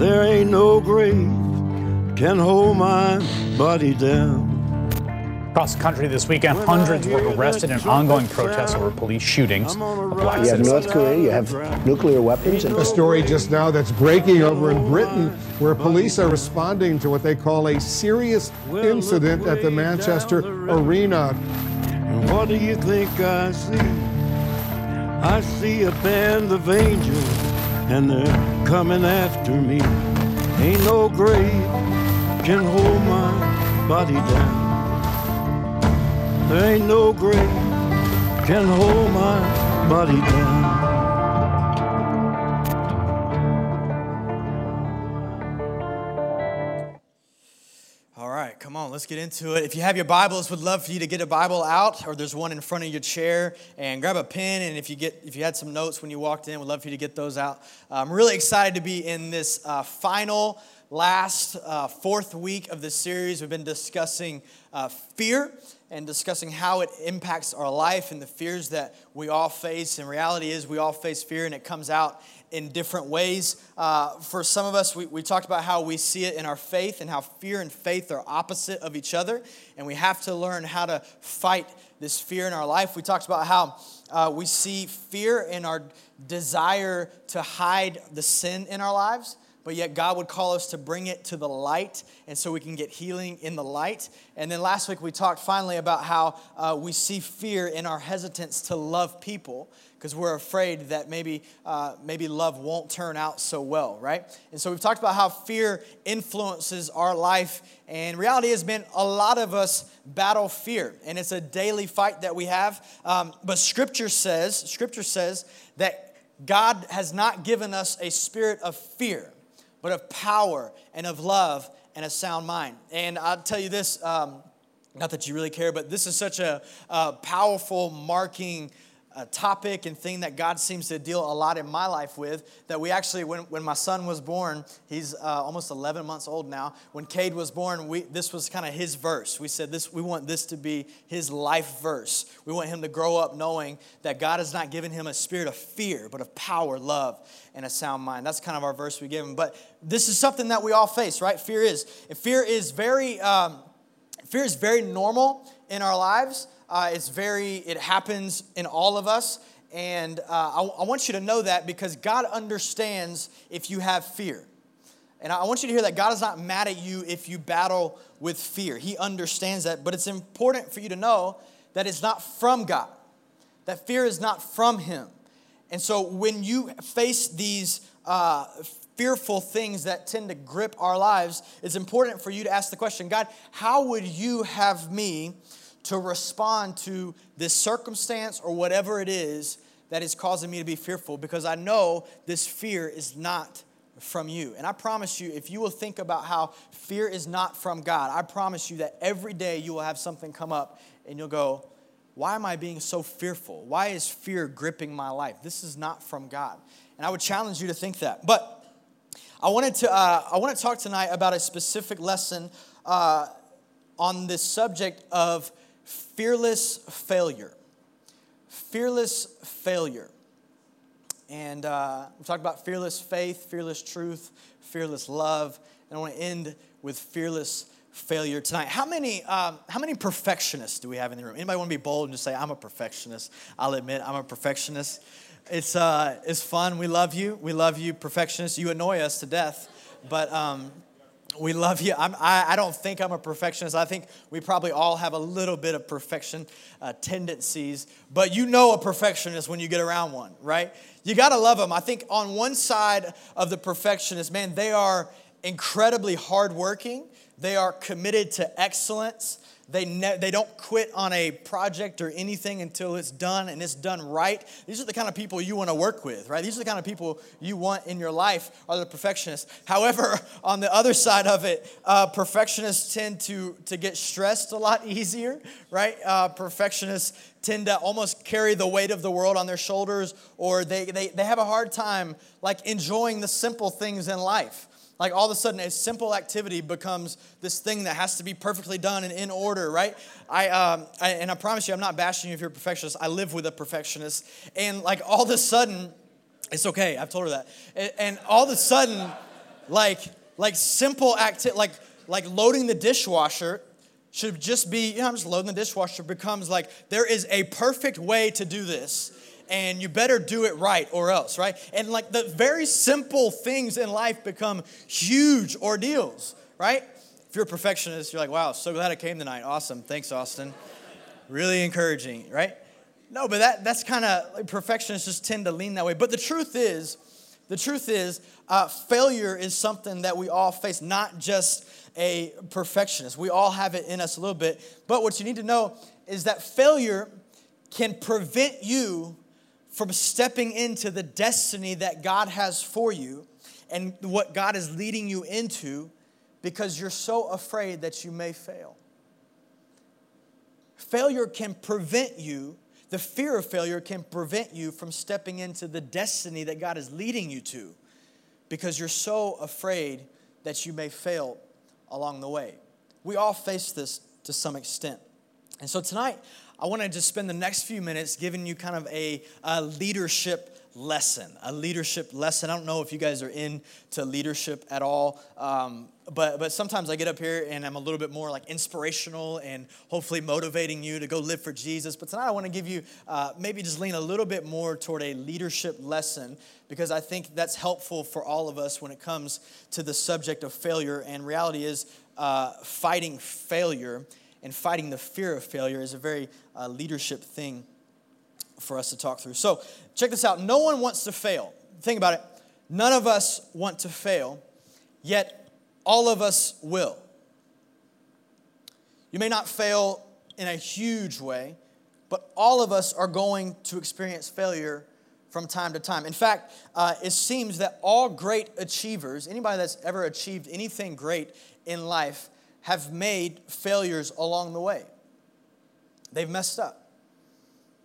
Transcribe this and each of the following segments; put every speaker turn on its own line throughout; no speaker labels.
There ain't no grave can hold my body down.
Across the country this weekend, hundreds were arrested in ongoing protests over police shootings of black
You have. North Korea, you have nuclear weapons, and
A story just now that's breaking over in Britain where police are responding to what they call a serious incident at the Manchester Arena.
And what do you think I see? I see a band of angels, and they're coming after me. Ain't no grave can hold my body down. There ain't no grave can hold my body down.
Let's get into it. If you have your Bibles, would love for you to get a Bible out, or there's one in front of your chair, and grab a pen. And if you get, if you had some notes when you walked in, would love for you to get those out. I'm really excited to be in this uh, final, last, uh, fourth week of this series. We've been discussing uh, fear and discussing how it impacts our life and the fears that we all face. And reality is, we all face fear, and it comes out in different ways. Uh, for some of us, we, we talked about how we see it in our faith and how fear and faith are opposite of each other, and we have to learn how to fight this fear in our life. We talked about how uh, we see fear in our desire to hide the sin in our lives. But yet, God would call us to bring it to the light, and so we can get healing in the light. And then last week, we talked finally about how uh, we see fear in our hesitance to love people because we're afraid that maybe, uh, maybe love won't turn out so well, right? And so we've talked about how fear influences our life, and reality has been a lot of us battle fear, and it's a daily fight that we have. Um, but Scripture says, Scripture says that God has not given us a spirit of fear, but of power and of love and a sound mind. And I'll tell you this. Um, not that you really care, but this is such a, a powerful marking uh, topic and thing that God seems to deal a lot in my life with. That we actually, when, when my son was born, he's uh, almost 11 months old now. When Cade was born, we, this was kind of his verse. We said this, we want this to be his life verse. We want him to grow up knowing that God has not given him a spirit of fear, but of power, love, and a sound mind. That's kind of our verse we give him. But this is something that we all face, right? Fear is. Fear is very. Um, Fear is very normal in our lives. Uh, it's very, it happens in all of us. And uh, I, I want you to know that because God understands if you have fear. And I want you to hear that God is not mad at you if you battle with fear. He understands that. But it's important for you to know that it's not from God, that fear is not from Him. And so when you face these uh, fearful things that tend to grip our lives, it's important for you to ask the question God, how would you have me to respond to this circumstance or whatever it is that is causing me to be fearful? Because I know this fear is not from you. And I promise you, if you will think about how fear is not from God, I promise you that every day you will have something come up and you'll go, why am I being so fearful? Why is fear gripping my life? This is not from God. And I would challenge you to think that. But I wanted to, uh, I want to talk tonight about a specific lesson uh, on this subject of fearless failure. Fearless failure. And uh, we talked about fearless faith, fearless truth, fearless love. And I want to end with fearless failure tonight. How many, um, how many perfectionists do we have in the room? Anybody want to be bold and just say, I'm a perfectionist? I'll admit, I'm a perfectionist. It's, uh, it's fun. We love you. We love you, perfectionists. You annoy us to death. But um, we love you. I'm, I, I don't think I'm a perfectionist. I think we probably all have a little bit of perfection uh, tendencies. But you know a perfectionist when you get around one, right? You got to love them. I think on one side of the perfectionist, man, they are incredibly hardworking. They are committed to excellence. They, ne- they don't quit on a project or anything until it's done and it's done right. These are the kind of people you want to work with, right? These are the kind of people you want in your life are the perfectionists. However, on the other side of it, uh, perfectionists tend to, to get stressed a lot easier, right? Uh, perfectionists tend to almost carry the weight of the world on their shoulders or they, they, they have a hard time like enjoying the simple things in life. Like all of a sudden, a simple activity becomes this thing that has to be perfectly done and in order, right? I, um, I, and I promise you, I'm not bashing you if you're a perfectionist. I live with a perfectionist, and like all of a sudden, it's okay. I've told her that, and, and all of a sudden, Like, like simple activity, like, like loading the dishwasher should just be, you know, I'm just loading the dishwasher becomes like there is a perfect way to do this. And you better do it right or else, right? And like the very simple things in life become huge ordeals, right? If you're a perfectionist, you're like, wow, so glad I came tonight. Awesome. Thanks, Austin. Really encouraging, right? No, but that, that's kind of like perfectionists just tend to lean that way. But the truth is, the truth is, uh, failure is something that we all face, not just a perfectionist. We all have it in us a little bit. But what you need to know is that failure can prevent you from stepping into the destiny that God has for you and what God is leading you into because you're so afraid that you may fail. Failure can prevent you, the fear of failure can prevent you from stepping into the destiny that God is leading you to because you're so afraid that you may fail along the way. We all face this to some extent. And so tonight, I want to just spend the next few minutes giving you kind of a, a, leadership lesson. A leadership lesson. I don't know if you guys are into leadership at all, um, but, but sometimes I get up here and I'm a little bit more like inspirational and hopefully motivating you to go live for Jesus. But tonight I want to give you uh, maybe just lean a little bit more toward a leadership lesson because I think that's helpful for all of us when it comes to the subject of failure. And reality is, uh, fighting failure and fighting the fear of failure is a very uh, leadership thing for us to talk through. So, check this out. No one wants to fail. Think about it. None of us want to fail, yet all of us will. You may not fail in a huge way, but all of us are going to experience failure from time to time. In fact, uh, it seems that all great achievers, anybody that's ever achieved anything great in life, have made failures along the way. They've messed up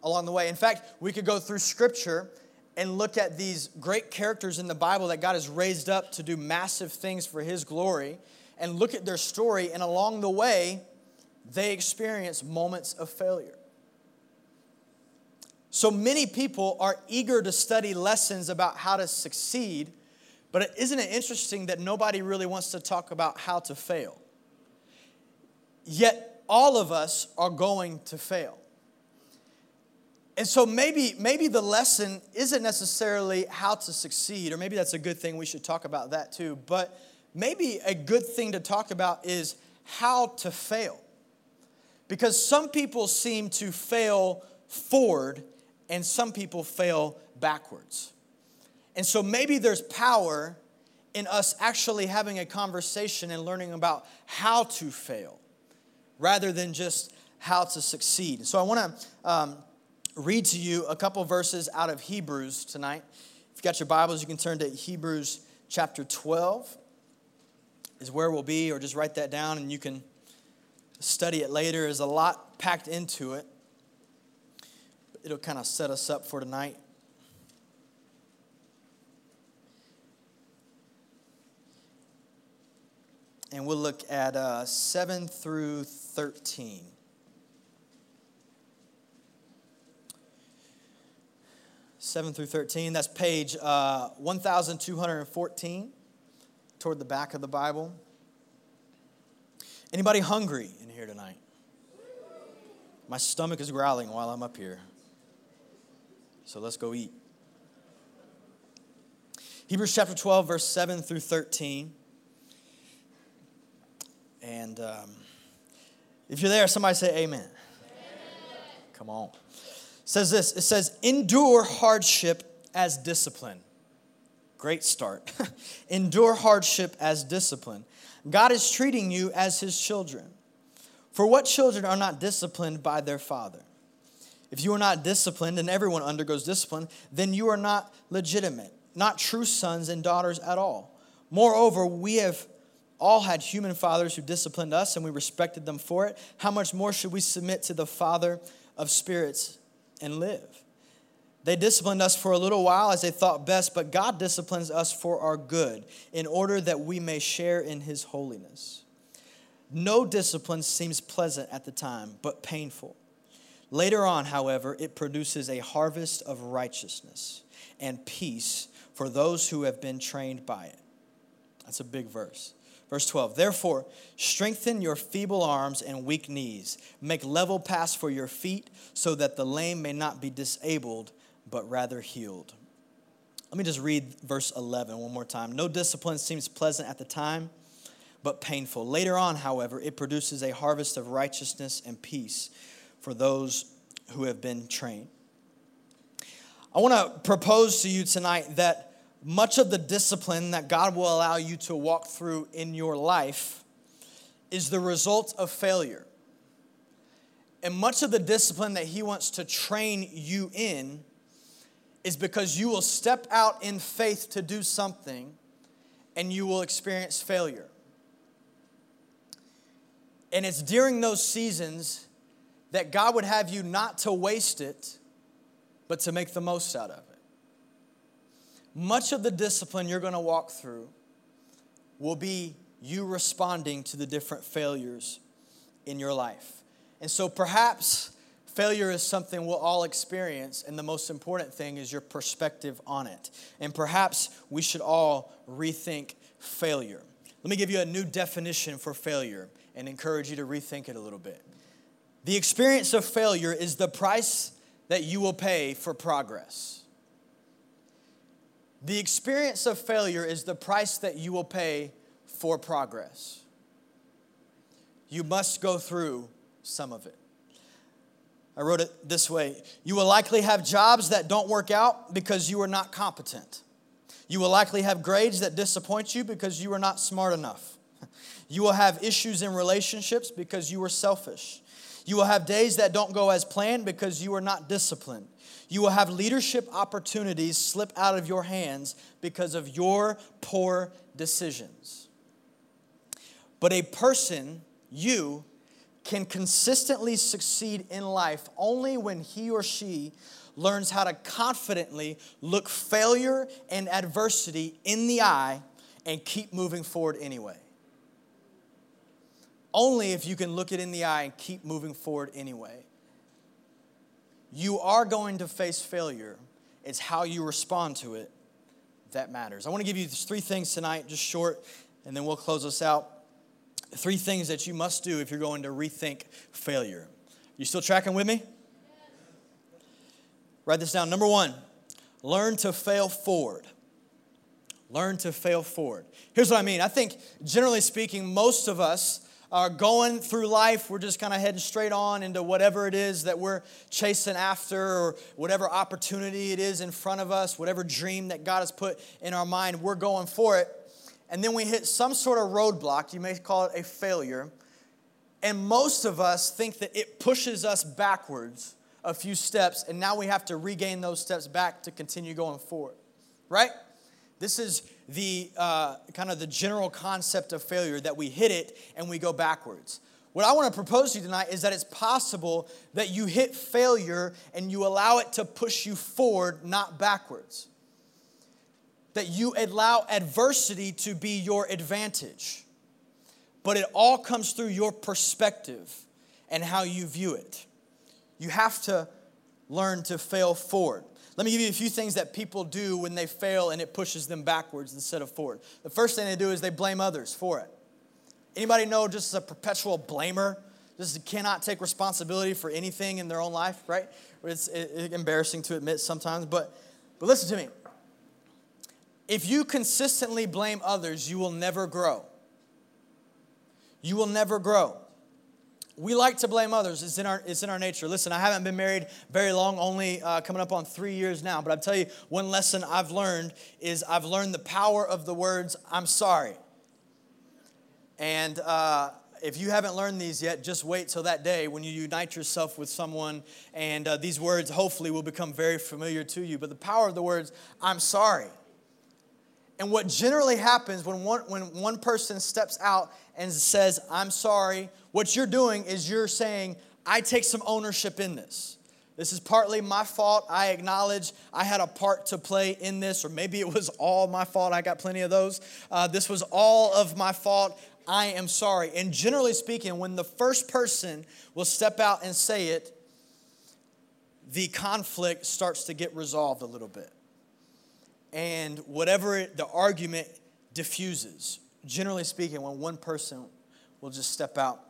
along the way. In fact, we could go through scripture and look at these great characters in the Bible that God has raised up to do massive things for His glory and look at their story, and along the way, they experience moments of failure. So many people are eager to study lessons about how to succeed, but isn't it interesting that nobody really wants to talk about how to fail? Yet all of us are going to fail. And so maybe, maybe the lesson isn't necessarily how to succeed, or maybe that's a good thing. We should talk about that too. But maybe a good thing to talk about is how to fail. Because some people seem to fail forward and some people fail backwards. And so maybe there's power in us actually having a conversation and learning about how to fail rather than just how to succeed. So I want to um, read to you a couple verses out of Hebrews tonight. If you've got your Bibles, you can turn to Hebrews chapter 12, is where we'll be, or just write that down and you can study it later. There's a lot packed into it it'll kind of set us up for tonight. And we'll look at uh, 7 through 13. Seven through thirteen. That's page uh, one thousand two hundred and fourteen, toward the back of the Bible. Anybody hungry in here tonight? My stomach is growling while I'm up here. So let's go eat. Hebrews chapter 12, verse 7 through 13. And um, if you're there, somebody say amen. amen. Come on. It says this it says, endure hardship as discipline. Great start. endure hardship as discipline. God is treating you as his children. For what children are not disciplined by their father? If you are not disciplined, and everyone undergoes discipline, then you are not legitimate, not true sons and daughters at all. Moreover, we have all had human fathers who disciplined us, and we respected them for it. How much more should we submit to the Father of spirits and live? They disciplined us for a little while as they thought best, but God disciplines us for our good, in order that we may share in his holiness. No discipline seems pleasant at the time, but painful. Later on, however, it produces a harvest of righteousness and peace for those who have been trained by it. That's a big verse. Verse 12, therefore, strengthen your feeble arms and weak knees. Make level paths for your feet so that the lame may not be disabled, but rather healed. Let me just read verse 11 one more time. No discipline seems pleasant at the time, but painful. Later on, however, it produces a harvest of righteousness and peace for those who have been trained. I want to propose to you tonight that much of the discipline that God will allow you to walk through in your life is the result of failure. And much of the discipline that He wants to train you in is because you will step out in faith to do something and you will experience failure. And it's during those seasons that God would have you not to waste it, but to make the most out of it. Much of the discipline you're going to walk through will be you responding to the different failures in your life. And so perhaps Failure is something we'll all experience, and the most important thing is your perspective on it. And perhaps we should all rethink failure. Let me give you a new definition for failure and encourage you to rethink it a little bit. The experience of failure is the price that you will pay for progress. The experience of failure is the price that you will pay for progress. You must go through some of it. I wrote it this way You will likely have jobs that don't work out because you are not competent. You will likely have grades that disappoint you because you are not smart enough. You will have issues in relationships because you are selfish. You will have days that don't go as planned because you are not disciplined. You will have leadership opportunities slip out of your hands because of your poor decisions. But a person, you, can consistently succeed in life only when he or she learns how to confidently look failure and adversity in the eye and keep moving forward anyway. Only if you can look it in the eye and keep moving forward anyway. You are going to face failure. It's how you respond to it that matters. I want to give you three things tonight, just short, and then we'll close us out three things that you must do if you're going to rethink failure. You still tracking with me? Write this down. Number one, learn to fail forward. Learn to fail forward. Here's what I mean. I think, generally speaking, most of us are going through life, we're just kind of heading straight on into whatever it is that we're chasing after, or whatever opportunity it is in front of us, whatever dream that God has put in our mind, we're going for it and then we hit some sort of roadblock, you may call it a failure, and most of us think that it pushes us backwards a few steps, and now we have to regain those steps back to continue going forward, right? This is the uh, kind of the general concept of failure that we hit it and we go backwards. What I want to propose to you tonight is that it's possible that you hit failure and you allow it to push you forward, not backwards that you allow adversity to be your advantage. But it all comes through your perspective and how you view it. You have to learn to fail forward. Let me give you a few things that people do when they fail and it pushes them backwards instead of forward. The first thing they do is they blame others for it. Anybody know just a perpetual blamer? Just cannot take responsibility for anything in their own life, right? It's, embarrassing to admit sometimes, but, but listen to me. If you consistently blame others, you will never grow. You will never grow. We like to blame others. It's in our, it's in our nature. Listen, I haven't been married very long, only uh, coming up on three years now. But I'll tell you, one lesson I've learned is I've learned the power of the words, I'm sorry. And uh, if you haven't learned these yet, just wait till that day when you unite yourself with someone, and uh, these words hopefully will become very familiar to you. But the power of the words, I'm sorry. And what generally happens when one, when one person steps out and says, I'm sorry, what you're doing is you're saying, I take some ownership in this. This is partly my fault. I acknowledge I had a part to play in this, or maybe it was all my fault. I got plenty of those. Uh, this was all of my fault. I am sorry. And generally speaking, when the first person will step out and say it, the conflict starts to get resolved a little bit and whatever the argument diffuses. Generally speaking, when one person will just step out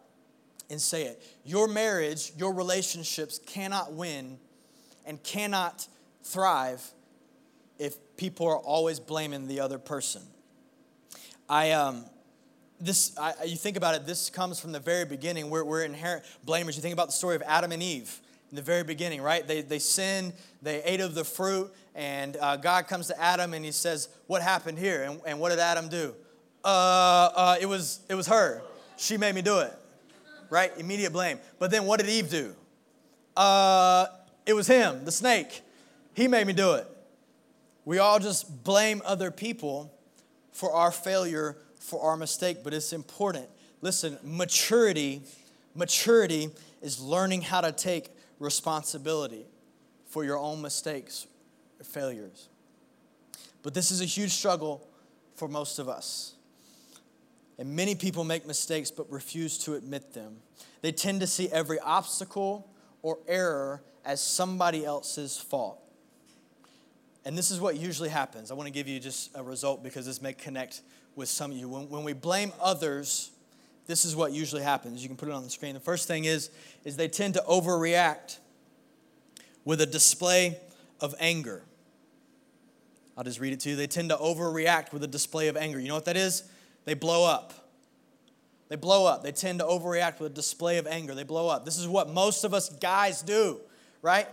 and say it. Your marriage, your relationships cannot win and cannot thrive if people are always blaming the other person. I um this I, you think about it this comes from the very beginning we're, we're inherent blamers you think about the story of adam and eve in the very beginning right they, they sinned they ate of the fruit and uh, god comes to adam and he says what happened here? And, and what did adam do? Uh, uh, it was it was her. She made me do it. Right? Immediate blame. But then what did eve do? Uh, it was him the snake. He made me do it. We all just blame other people for our failure, for our mistake, but it's important. Listen, maturity, maturity is learning how to take responsibility for your own mistakes failures. But this is a huge struggle for most of us. And many people make mistakes but refuse to admit them. They tend to see every obstacle or error as somebody else's fault. And this is what usually happens. I want to give you just a result because this may connect with some of you. When, when we blame others, this is what usually happens. You can put it on the screen. The first thing is, is they tend to overreact with a display of anger. I'll just read it to you. They tend to overreact with a display of anger. You know what that is? They blow up. They blow up. They tend to overreact with a display of anger. They blow up. This is what most of us guys do, right?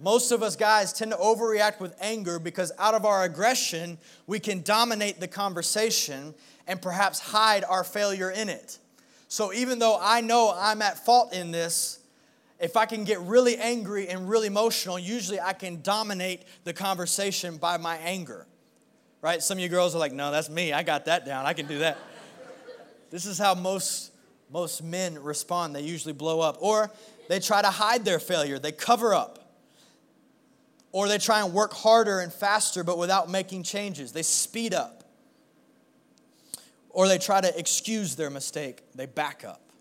Most of us guys tend to overreact with anger because out of our aggression, we can dominate the conversation and perhaps hide our failure in it. So even though I know I'm at fault in this, if I can get really angry and really emotional, usually I can dominate the conversation by my anger. Right? Some of you girls are like, no, that's me. I got that down. I can do that. this is how most, most men respond. They usually blow up. Or they try to hide their failure, they cover up or they try and work harder and faster but without making changes. They speed up. Or they try to excuse their mistake. They back up.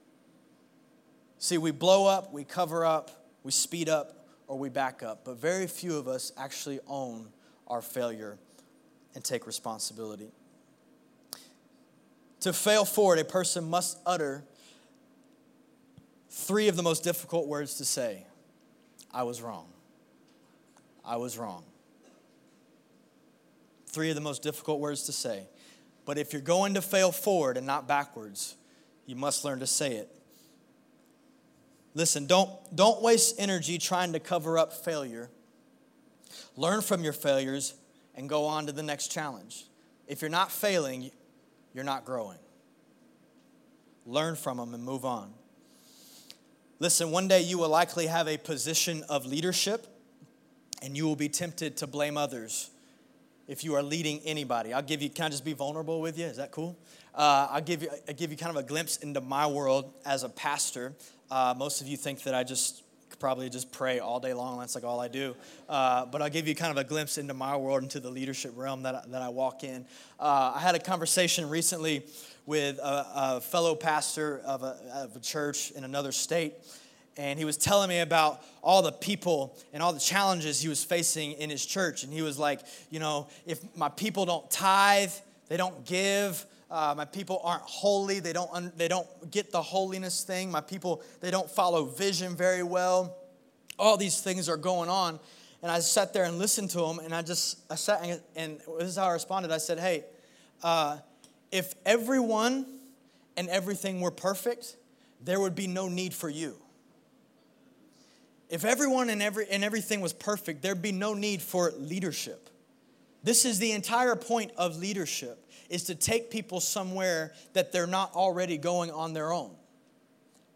See, we blow up, we cover up, we speed up, or we back up. But very few of us actually own our failure and take responsibility. To fail forward, a person must utter three of the most difficult words to say I was wrong. I was wrong. Three of the most difficult words to say. But if you're going to fail forward and not backwards, you must learn to say it. Listen, don't, don't waste energy trying to cover up failure. Learn from your failures and go on to the next challenge. If you're not failing, you're not growing. Learn from them and move on. Listen, one day you will likely have a position of leadership and you will be tempted to blame others if you are leading anybody. I'll give you, can I just be vulnerable with you? Is that cool? Uh, I'll, give you, I'll give you kind of a glimpse into my world as a pastor. Uh, most of you think that I just probably just pray all day long. That's like all I do. Uh, but I'll give you kind of a glimpse into my world, into the leadership realm that I, that I walk in. Uh, I had a conversation recently with a, a fellow pastor of a, of a church in another state and he was telling me about all the people and all the challenges he was facing in his church. And he was like, you know, if my people don't tithe, they don't give, uh, my people aren't holy, they don't, un- they don't get the holiness thing, my people, they don't follow vision very well. All these things are going on. And I sat there and listened to them. and I just, I sat and, and this is how I responded. I said, hey, uh, if everyone and everything were perfect, there would be no need for you. If everyone and, every, and everything was perfect, there'd be no need for leadership. This is the entire point of leadership is to take people somewhere that they're not already going on their own.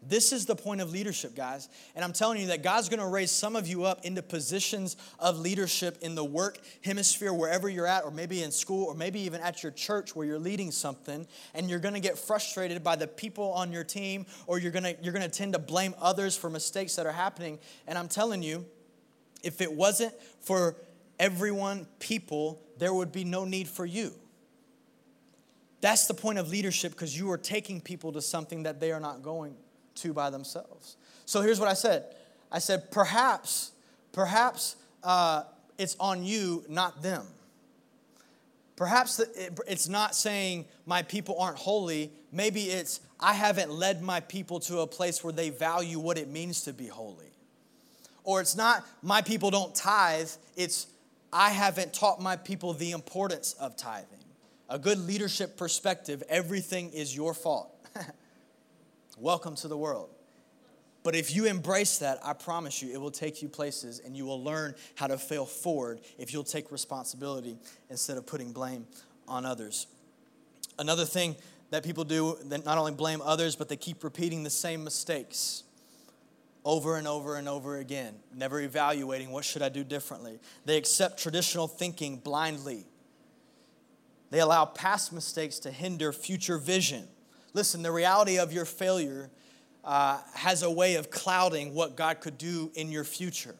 This is the point of leadership, guys. And I'm telling you that God's gonna raise some of you up into positions of leadership in the work hemisphere, wherever you're at, or maybe in school, or maybe even at your church where you're leading something, and you're gonna get frustrated by the people on your team, or you're gonna, you're gonna tend to blame others for mistakes that are happening. And I'm telling you, if it wasn't for everyone, people, there would be no need for you. That's the point of leadership because you are taking people to something that they are not going to by themselves. So here's what I said I said, perhaps, perhaps uh, it's on you, not them. Perhaps it's not saying my people aren't holy. Maybe it's I haven't led my people to a place where they value what it means to be holy. Or it's not my people don't tithe, it's I haven't taught my people the importance of tithing. A good leadership perspective, everything is your fault. Welcome to the world. But if you embrace that, I promise you, it will take you places and you will learn how to fail forward if you'll take responsibility instead of putting blame on others. Another thing that people do, that not only blame others, but they keep repeating the same mistakes over and over and over again, never evaluating what should I do differently. They accept traditional thinking blindly. They allow past mistakes to hinder future vision. Listen, the reality of your failure uh, has a way of clouding what God could do in your future,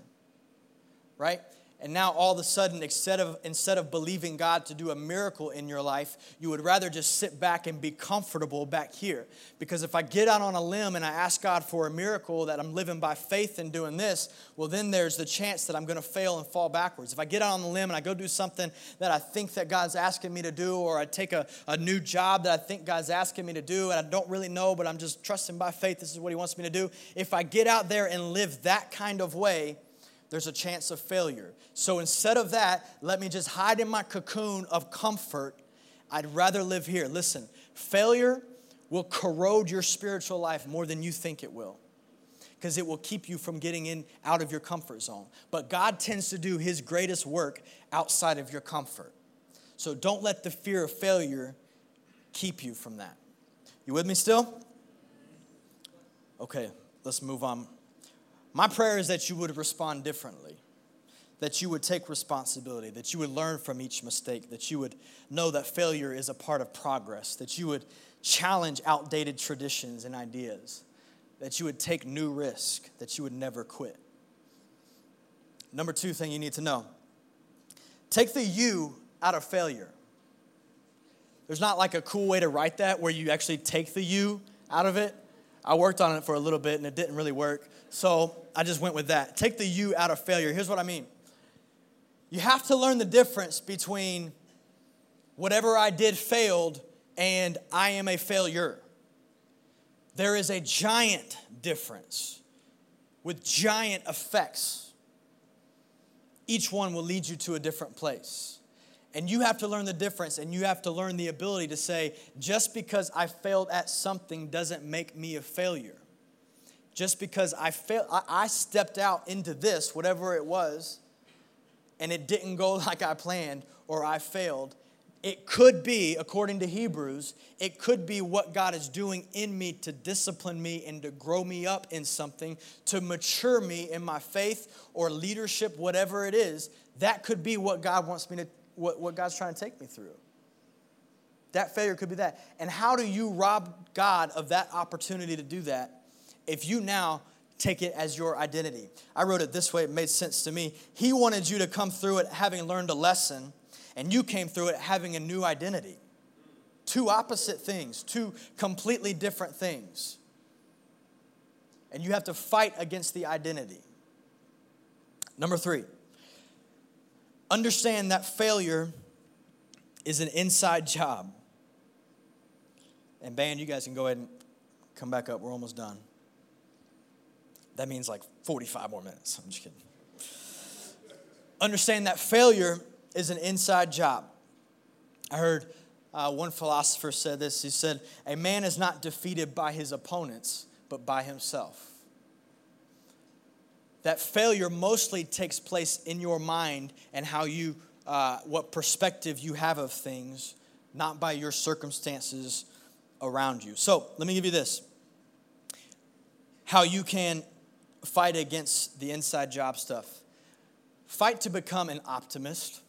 right? And now all of a sudden, instead of, instead of believing God to do a miracle in your life, you would rather just sit back and be comfortable back here. Because if I get out on a limb and I ask God for a miracle that I'm living by faith and doing this, well, then there's the chance that I'm going to fail and fall backwards. If I get out on the limb and I go do something that I think that God's asking me to do, or I take a, a new job that I think God's asking me to do, and I don't really know, but I'm just trusting by faith this is what He wants me to do, if I get out there and live that kind of way, there's a chance of failure. So instead of that, let me just hide in my cocoon of comfort. I'd rather live here. Listen, failure will corrode your spiritual life more than you think it will because it will keep you from getting in out of your comfort zone. But God tends to do his greatest work outside of your comfort. So don't let the fear of failure keep you from that. You with me still? Okay, let's move on my prayer is that you would respond differently, that you would take responsibility, that you would learn from each mistake, that you would know that failure is a part of progress, that you would challenge outdated traditions and ideas, that you would take new risk, that you would never quit. Number two thing you need to know take the you out of failure. There's not like a cool way to write that where you actually take the you out of it. I worked on it for a little bit and it didn't really work. So I just went with that. Take the you out of failure. Here's what I mean you have to learn the difference between whatever I did failed and I am a failure. There is a giant difference with giant effects. Each one will lead you to a different place. And you have to learn the difference and you have to learn the ability to say, just because I failed at something doesn't make me a failure just because I failed, I stepped out into this, whatever it was, and it didn't go like I planned or I failed. It could be, according to Hebrews, it could be what God is doing in me to discipline me and to grow me up in something, to mature me in my faith or leadership, whatever it is. That could be what God wants me to, what, what God's trying to take me through. That failure could be that. And how do you rob God of that opportunity to do that? If you now take it as your identity. I wrote it this way, it made sense to me. He wanted you to come through it having learned a lesson, and you came through it having a new identity. Two opposite things, two completely different things. And you have to fight against the identity. Number three, understand that failure is an inside job. And, band, you guys can go ahead and come back up. We're almost done. That means like 45 more minutes. I'm just kidding. Understand that failure is an inside job. I heard uh, one philosopher said this. He said, A man is not defeated by his opponents, but by himself. That failure mostly takes place in your mind and how you, uh, what perspective you have of things, not by your circumstances around you. So let me give you this how you can fight against the inside job stuff. Fight to become an optimist.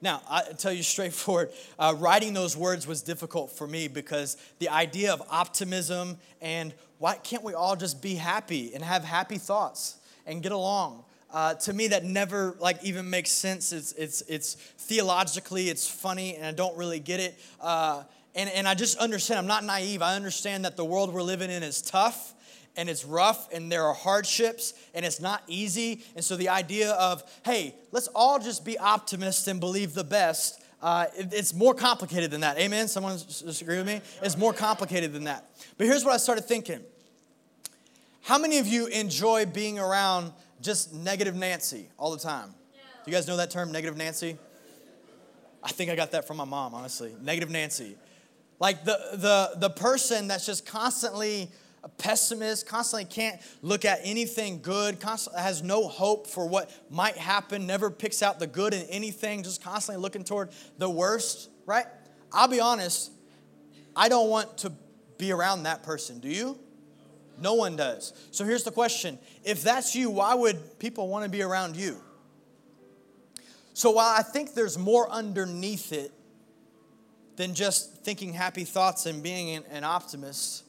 Now, I tell you straightforward, uh, writing those words was difficult for me because the idea of optimism and why can't we all just be happy and have happy thoughts and get along? Uh, to me, that never like even makes sense. It's it's it's theologically, it's funny, and I don't really get it. Uh, and and I just understand. I'm not naive. I understand that the world we're living in is tough and it's rough and there are hardships and it's not easy. And so the idea of, hey, let's all just be optimists and believe the best, uh, it, it's more complicated than that. Amen? Someone disagree with me? It's more complicated than that. But here's what I started thinking. How many of you enjoy being around just negative Nancy all the time? Do you guys know that term, negative Nancy? I think I got that from my mom, honestly. Negative Nancy. Like the, the, the person that's just constantly a pessimist, constantly can't look at anything good, constantly has no hope for what might happen, never picks out the good in anything, just constantly looking toward the worst, right? I'll be honest, I don't want to be around that person. Do you? No one does. So here's the question if that's you, why would people want to be around you? So while I think there's more underneath it than just thinking happy thoughts and being an, an optimist,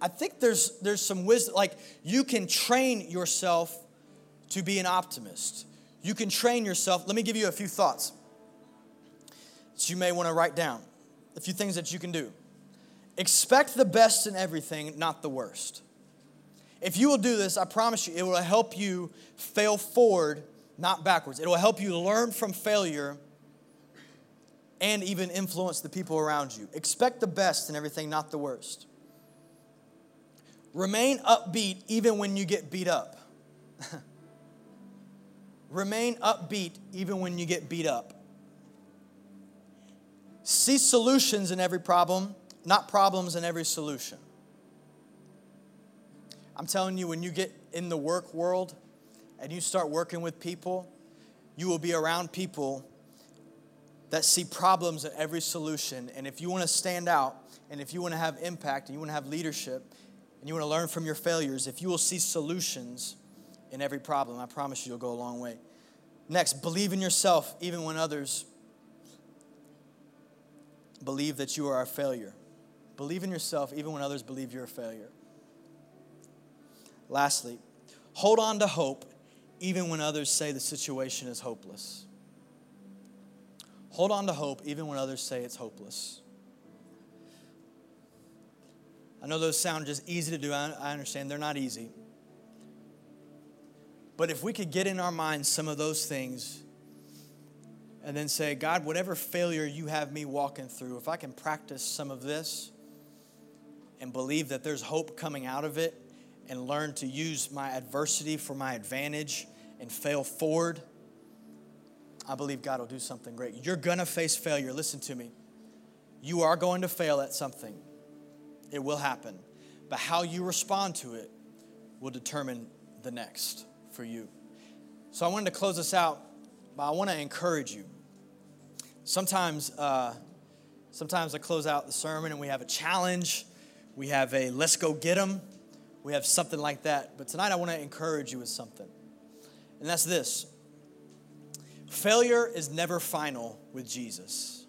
I think there's, there's some wisdom. Like, you can train yourself to be an optimist. You can train yourself. Let me give you a few thoughts that you may want to write down, a few things that you can do. Expect the best in everything, not the worst. If you will do this, I promise you, it will help you fail forward, not backwards. It will help you learn from failure and even influence the people around you. Expect the best in everything, not the worst. Remain upbeat even when you get beat up. Remain upbeat even when you get beat up. See solutions in every problem, not problems in every solution. I'm telling you, when you get in the work world and you start working with people, you will be around people that see problems in every solution. And if you want to stand out, and if you want to have impact, and you want to have leadership, and you want to learn from your failures, if you will see solutions in every problem, I promise you you'll go a long way. Next, believe in yourself even when others believe that you are a failure. Believe in yourself even when others believe you're a failure. Lastly, hold on to hope even when others say the situation is hopeless. Hold on to hope even when others say it's hopeless. I know those sound just easy to do. I understand they're not easy. But if we could get in our minds some of those things and then say, God, whatever failure you have me walking through, if I can practice some of this and believe that there's hope coming out of it and learn to use my adversity for my advantage and fail forward, I believe God will do something great. You're going to face failure. Listen to me. You are going to fail at something. It will happen. But how you respond to it will determine the next for you. So I wanted to close this out, but I want to encourage you. Sometimes, uh, sometimes I close out the sermon and we have a challenge. We have a let's go get them. We have something like that. But tonight I want to encourage you with something. And that's this failure is never final with Jesus.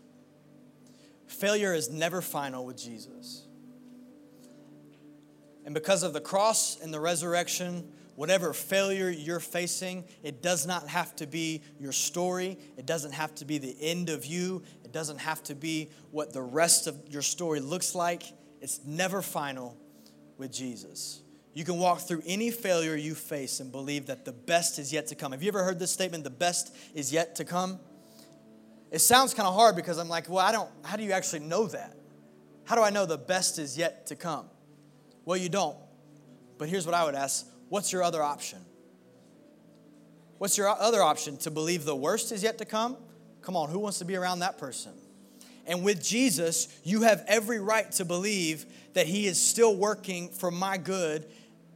Failure is never final with Jesus. And because of the cross and the resurrection, whatever failure you're facing, it does not have to be your story. It doesn't have to be the end of you. It doesn't have to be what the rest of your story looks like. It's never final with Jesus. You can walk through any failure you face and believe that the best is yet to come. Have you ever heard this statement, the best is yet to come? It sounds kind of hard because I'm like, well, I don't, how do you actually know that? How do I know the best is yet to come? Well, you don't. But here's what I would ask what's your other option? What's your other option? To believe the worst is yet to come? Come on, who wants to be around that person? And with Jesus, you have every right to believe that He is still working for my good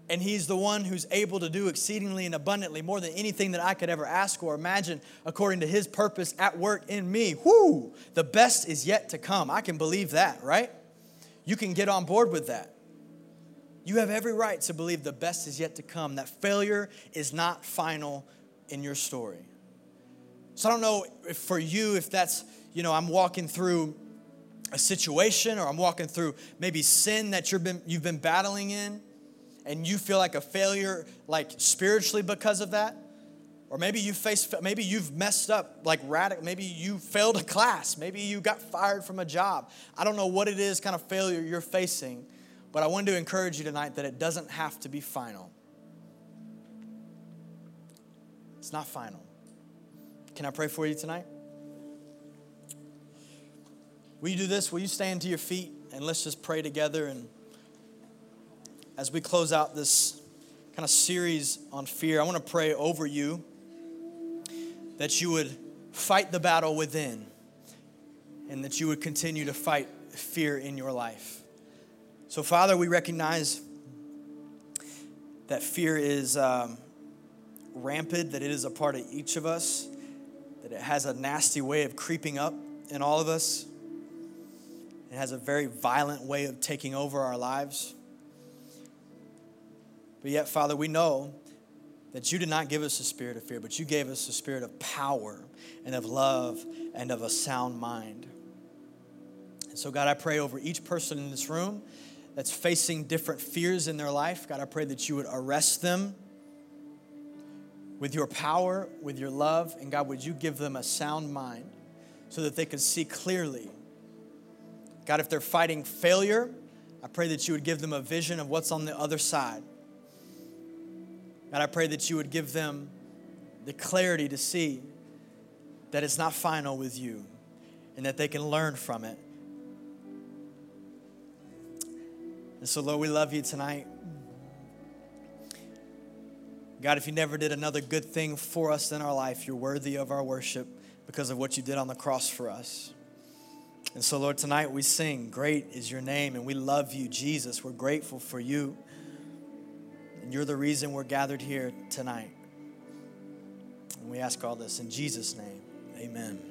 and He's the one who's able to do exceedingly and abundantly more than anything that I could ever ask or imagine according to His purpose at work in me. Whoo! The best is yet to come. I can believe that, right? You can get on board with that. You have every right to believe the best is yet to come, that failure is not final in your story. So I don't know if for you if that's, you know, I'm walking through a situation or I'm walking through maybe sin that you've been, you've been battling in and you feel like a failure like spiritually because of that. Or maybe you face maybe you've messed up like radical maybe you failed a class, maybe you got fired from a job. I don't know what it is kind of failure you're facing. But I wanted to encourage you tonight that it doesn't have to be final. It's not final. Can I pray for you tonight? will you do this? Will you stand to your feet and let's just pray together? And as we close out this kind of series on fear, I want to pray over you that you would fight the battle within and that you would continue to fight fear in your life. So, Father, we recognize that fear is um, rampant, that it is a part of each of us, that it has a nasty way of creeping up in all of us. It has a very violent way of taking over our lives. But yet, Father, we know that you did not give us a spirit of fear, but you gave us a spirit of power and of love and of a sound mind. And so, God, I pray over each person in this room that's facing different fears in their life. God, I pray that you would arrest them with your power, with your love, and God, would you give them a sound mind so that they could see clearly. God, if they're fighting failure, I pray that you would give them a vision of what's on the other side. God, I pray that you would give them the clarity to see that it's not final with you and that they can learn from it. And so, Lord, we love you tonight. God, if you never did another good thing for us in our life, you're worthy of our worship because of what you did on the cross for us. And so, Lord, tonight we sing, Great is your name, and we love you, Jesus. We're grateful for you. And you're the reason we're gathered here tonight. And we ask all this in Jesus' name. Amen.